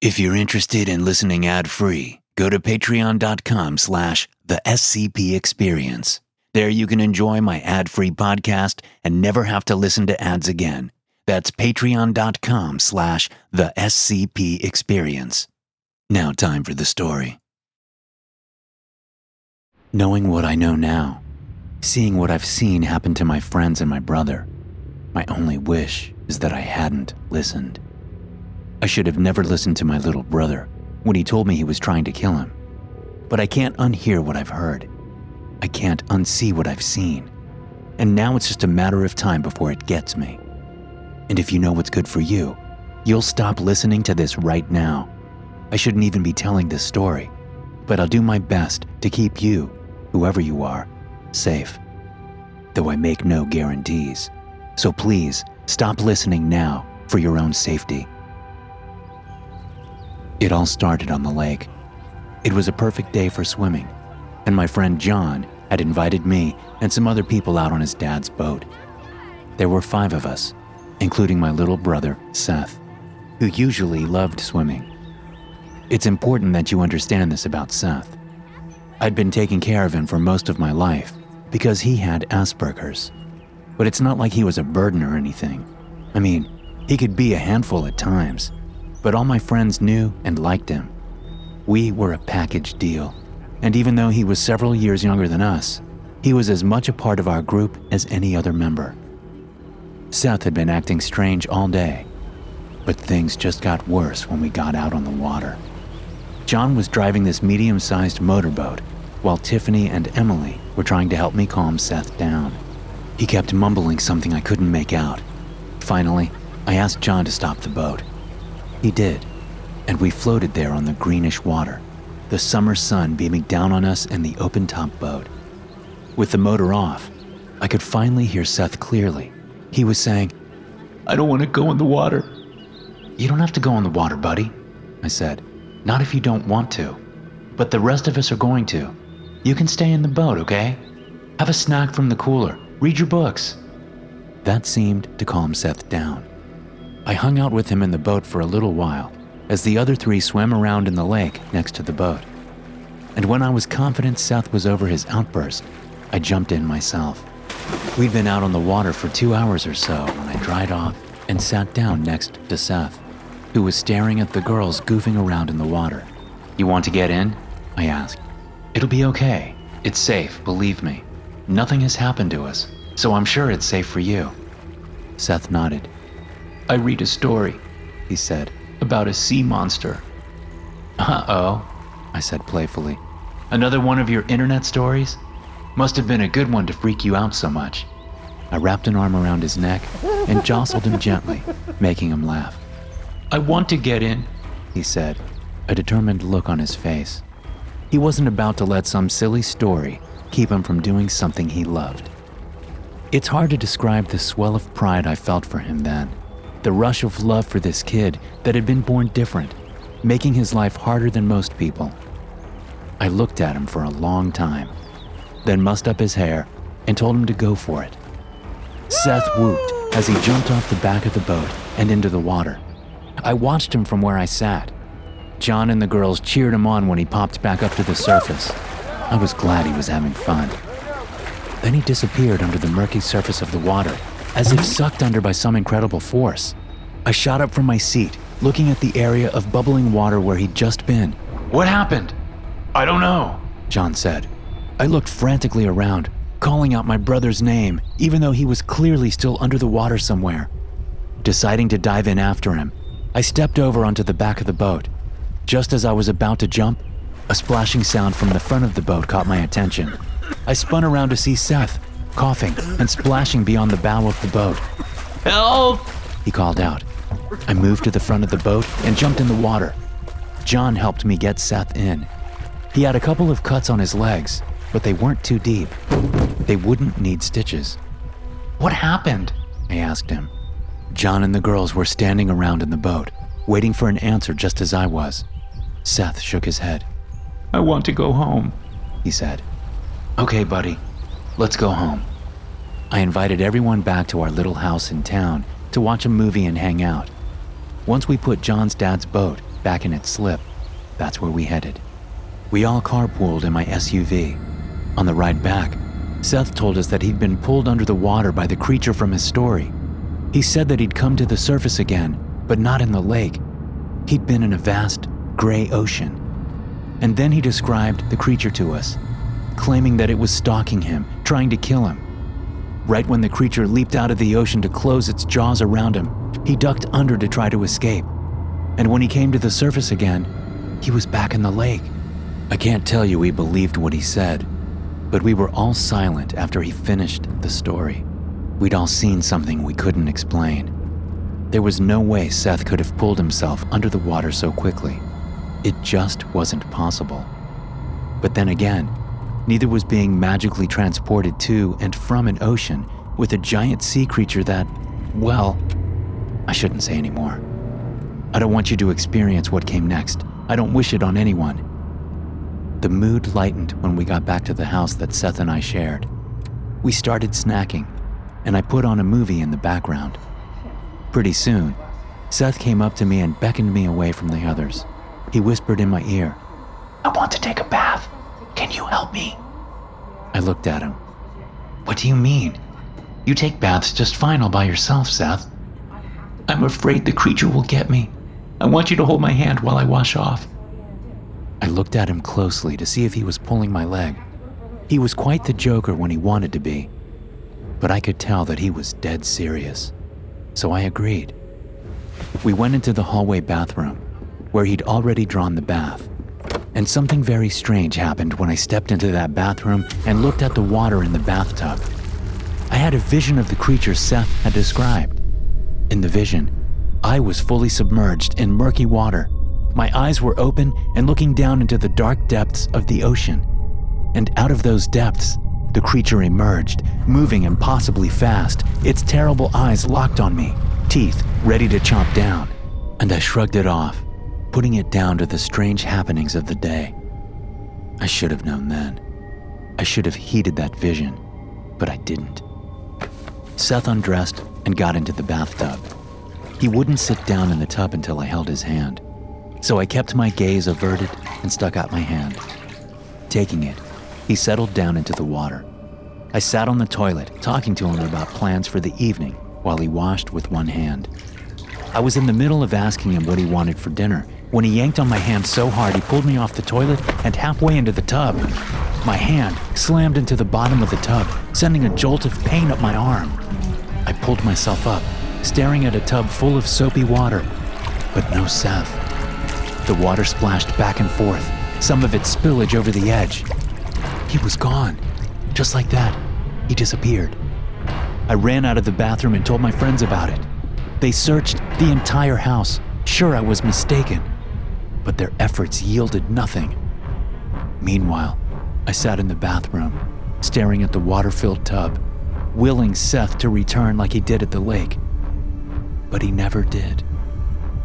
If you're interested in listening ad-free, go to patreon.com slash the SCP Experience. There you can enjoy my ad-free podcast and never have to listen to ads again. That's patreon.com slash the SCP Experience. Now time for the story. Knowing what I know now, seeing what I've seen happen to my friends and my brother, my only wish is that I hadn't listened. I should have never listened to my little brother when he told me he was trying to kill him. But I can't unhear what I've heard. I can't unsee what I've seen. And now it's just a matter of time before it gets me. And if you know what's good for you, you'll stop listening to this right now. I shouldn't even be telling this story, but I'll do my best to keep you, whoever you are, safe. Though I make no guarantees. So please, stop listening now for your own safety. It all started on the lake. It was a perfect day for swimming, and my friend John had invited me and some other people out on his dad's boat. There were five of us, including my little brother, Seth, who usually loved swimming. It's important that you understand this about Seth. I'd been taking care of him for most of my life because he had Asperger's. But it's not like he was a burden or anything. I mean, he could be a handful at times, but all my friends knew and liked him. We were a package deal, and even though he was several years younger than us, he was as much a part of our group as any other member. Seth had been acting strange all day, but things just got worse when we got out on the water. John was driving this medium sized motorboat, while Tiffany and Emily were trying to help me calm Seth down. He kept mumbling something I couldn't make out. Finally, I asked John to stop the boat. He did, and we floated there on the greenish water, the summer sun beaming down on us in the open top boat. With the motor off, I could finally hear Seth clearly. He was saying, I don't want to go in the water. You don't have to go in the water, buddy, I said. Not if you don't want to. But the rest of us are going to. You can stay in the boat, okay? Have a snack from the cooler. Read your books. That seemed to calm Seth down. I hung out with him in the boat for a little while as the other three swam around in the lake next to the boat. And when I was confident Seth was over his outburst, I jumped in myself. We'd been out on the water for two hours or so when I dried off and sat down next to Seth, who was staring at the girls goofing around in the water. You want to get in? I asked. It'll be okay. It's safe, believe me. Nothing has happened to us, so I'm sure it's safe for you. Seth nodded. I read a story, he said, about a sea monster. Uh oh, I said playfully. Another one of your internet stories? Must have been a good one to freak you out so much. I wrapped an arm around his neck and jostled him gently, making him laugh. I want to get in, he said, a determined look on his face. He wasn't about to let some silly story keep him from doing something he loved. It's hard to describe the swell of pride I felt for him then the rush of love for this kid that had been born different, making his life harder than most people. I looked at him for a long time, then mussed up his hair and told him to go for it. Seth whooped as he jumped off the back of the boat and into the water. I watched him from where I sat. John and the girls cheered him on when he popped back up to the surface. I was glad he was having fun. Then he disappeared under the murky surface of the water as if sucked under by some incredible force. I shot up from my seat, looking at the area of bubbling water where he'd just been. What happened? I don't know, John said. I looked frantically around, calling out my brother's name, even though he was clearly still under the water somewhere. Deciding to dive in after him, I stepped over onto the back of the boat. Just as I was about to jump, a splashing sound from the front of the boat caught my attention. I spun around to see Seth, coughing and splashing beyond the bow of the boat. Help! He called out. I moved to the front of the boat and jumped in the water. John helped me get Seth in. He had a couple of cuts on his legs, but they weren't too deep. They wouldn't need stitches. What happened? I asked him. John and the girls were standing around in the boat, waiting for an answer just as I was. Seth shook his head. I want to go home, he said. Okay, buddy, Let's go home. I invited everyone back to our little house in town to watch a movie and hang out. Once we put John's dad's boat back in its slip, that's where we headed. We all carpooled in my SUV. On the ride back, Seth told us that he'd been pulled under the water by the creature from his story. He said that he'd come to the surface again, but not in the lake. He'd been in a vast, gray ocean. And then he described the creature to us, claiming that it was stalking him, trying to kill him. Right when the creature leaped out of the ocean to close its jaws around him, he ducked under to try to escape. And when he came to the surface again, he was back in the lake. I can't tell you we believed what he said, but we were all silent after he finished the story. We'd all seen something we couldn't explain. There was no way Seth could have pulled himself under the water so quickly. It just wasn't possible. But then again, neither was being magically transported to and from an ocean with a giant sea creature that, well, I shouldn't say anymore. I don't want you to experience what came next. I don't wish it on anyone. The mood lightened when we got back to the house that Seth and I shared. We started snacking, and I put on a movie in the background. Pretty soon, Seth came up to me and beckoned me away from the others. He whispered in my ear, I want to take a bath. Can you help me? I looked at him. What do you mean? You take baths just fine all by yourself, Seth. I'm afraid the creature will get me. I want you to hold my hand while I wash off. I looked at him closely to see if he was pulling my leg. He was quite the joker when he wanted to be, but I could tell that he was dead serious. So I agreed. We went into the hallway bathroom, where he'd already drawn the bath. And something very strange happened when I stepped into that bathroom and looked at the water in the bathtub. I had a vision of the creature Seth had described. In the vision, I was fully submerged in murky water. My eyes were open and looking down into the dark depths of the ocean. And out of those depths, the creature emerged, moving impossibly fast, its terrible eyes locked on me, teeth ready to chomp down. And I shrugged it off, putting it down to the strange happenings of the day. I should have known then. I should have heeded that vision, but I didn't. Seth undressed and got into the bathtub. He wouldn't sit down in the tub until I held his hand, so I kept my gaze averted and stuck out my hand. Taking it, he settled down into the water. I sat on the toilet, talking to him about plans for the evening while he washed with one hand. I was in the middle of asking him what he wanted for dinner when he yanked on my hand so hard he pulled me off the toilet and halfway into the tub. My hand slammed into the bottom of the tub, sending a jolt of pain up my arm. I pulled myself up, staring at a tub full of soapy water, but no Seth. The water splashed back and forth, some of its spillage over the edge. He was gone. Just like that, he disappeared. I ran out of the bathroom and told my friends about it. They searched the entire house, sure I was mistaken, but their efforts yielded nothing. Meanwhile, I sat in the bathroom, staring at the water filled tub, willing Seth to return like he did at the lake. But he never did.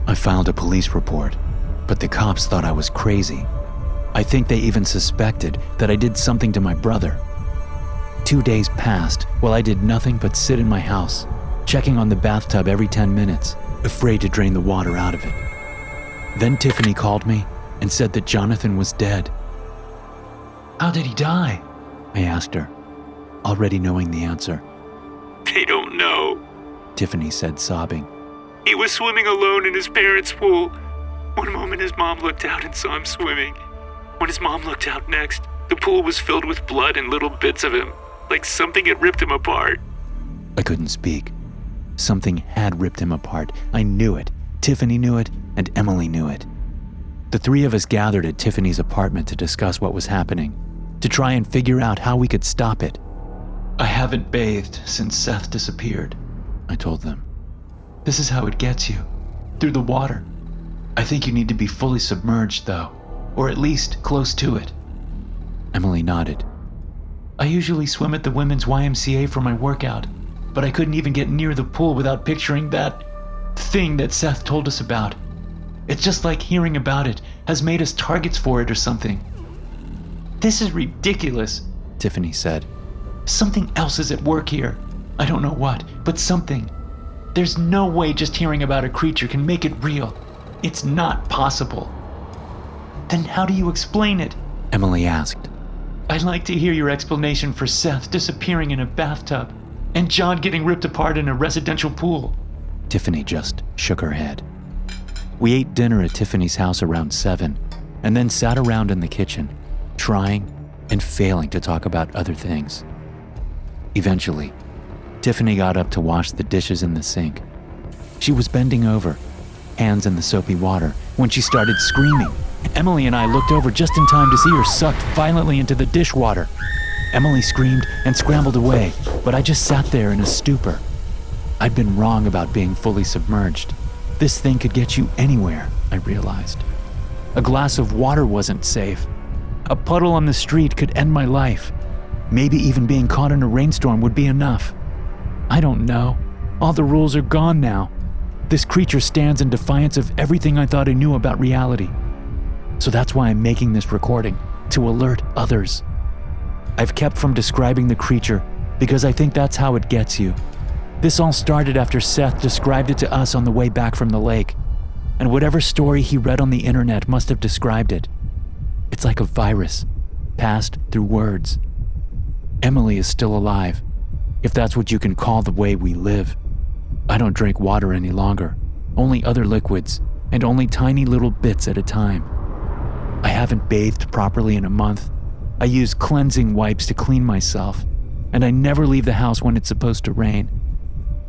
I filed a police report, but the cops thought I was crazy. I think they even suspected that I did something to my brother. Two days passed while I did nothing but sit in my house, checking on the bathtub every 10 minutes, afraid to drain the water out of it. Then Tiffany called me and said that Jonathan was dead. How did he die? I asked her, already knowing the answer. They don't know, Tiffany said, sobbing. He was swimming alone in his parents' pool. One moment his mom looked out and saw him swimming. When his mom looked out next, the pool was filled with blood and little bits of him, like something had ripped him apart. I couldn't speak. Something had ripped him apart. I knew it. Tiffany knew it, and Emily knew it. The three of us gathered at Tiffany's apartment to discuss what was happening, to try and figure out how we could stop it. I haven't bathed since Seth disappeared, I told them. This is how it gets you through the water. I think you need to be fully submerged, though, or at least close to it. Emily nodded. I usually swim at the women's YMCA for my workout, but I couldn't even get near the pool without picturing that thing that Seth told us about. It's just like hearing about it has made us targets for it or something. This is ridiculous, Tiffany said. Something else is at work here. I don't know what, but something. There's no way just hearing about a creature can make it real. It's not possible. Then how do you explain it? Emily asked. I'd like to hear your explanation for Seth disappearing in a bathtub and John getting ripped apart in a residential pool. Tiffany just shook her head. We ate dinner at Tiffany's house around 7 and then sat around in the kitchen, trying and failing to talk about other things. Eventually, Tiffany got up to wash the dishes in the sink. She was bending over, hands in the soapy water, when she started screaming. Emily and I looked over just in time to see her sucked violently into the dishwater. Emily screamed and scrambled away, but I just sat there in a stupor. I'd been wrong about being fully submerged. This thing could get you anywhere, I realized. A glass of water wasn't safe. A puddle on the street could end my life. Maybe even being caught in a rainstorm would be enough. I don't know. All the rules are gone now. This creature stands in defiance of everything I thought I knew about reality. So that's why I'm making this recording, to alert others. I've kept from describing the creature because I think that's how it gets you. This all started after Seth described it to us on the way back from the lake, and whatever story he read on the internet must have described it. It's like a virus, passed through words. Emily is still alive, if that's what you can call the way we live. I don't drink water any longer, only other liquids, and only tiny little bits at a time. I haven't bathed properly in a month. I use cleansing wipes to clean myself, and I never leave the house when it's supposed to rain.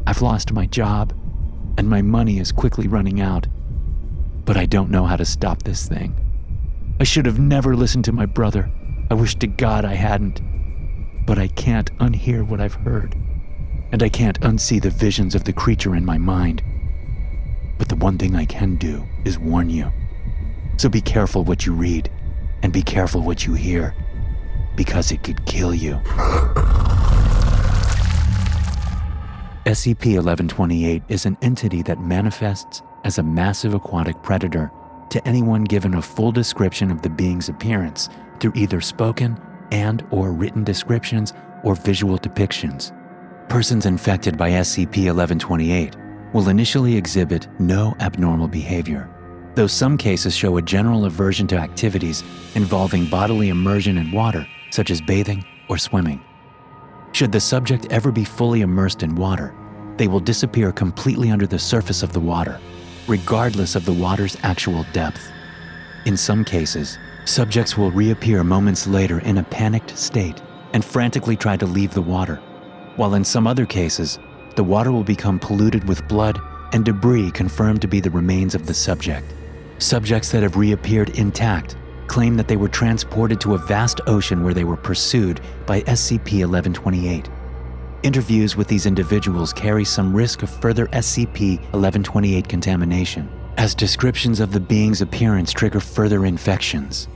I've lost my job, and my money is quickly running out. But I don't know how to stop this thing. I should have never listened to my brother. I wish to God I hadn't. But I can't unhear what I've heard, and I can't unsee the visions of the creature in my mind. But the one thing I can do is warn you. So be careful what you read, and be careful what you hear, because it could kill you. SCP 1128 is an entity that manifests as a massive aquatic predator to anyone given a full description of the being's appearance through either spoken and or written descriptions or visual depictions. Persons infected by SCP-1128 will initially exhibit no abnormal behavior, though some cases show a general aversion to activities involving bodily immersion in water, such as bathing or swimming. Should the subject ever be fully immersed in water, they will disappear completely under the surface of the water, regardless of the water's actual depth. In some cases, subjects will reappear moments later in a panicked state and frantically try to leave the water, while in some other cases, the water will become polluted with blood and debris confirmed to be the remains of the subject. Subjects that have reappeared intact claim that they were transported to a vast ocean where they were pursued by SCP 1128. Interviews with these individuals carry some risk of further SCP 1128 contamination, as descriptions of the being's appearance trigger further infections.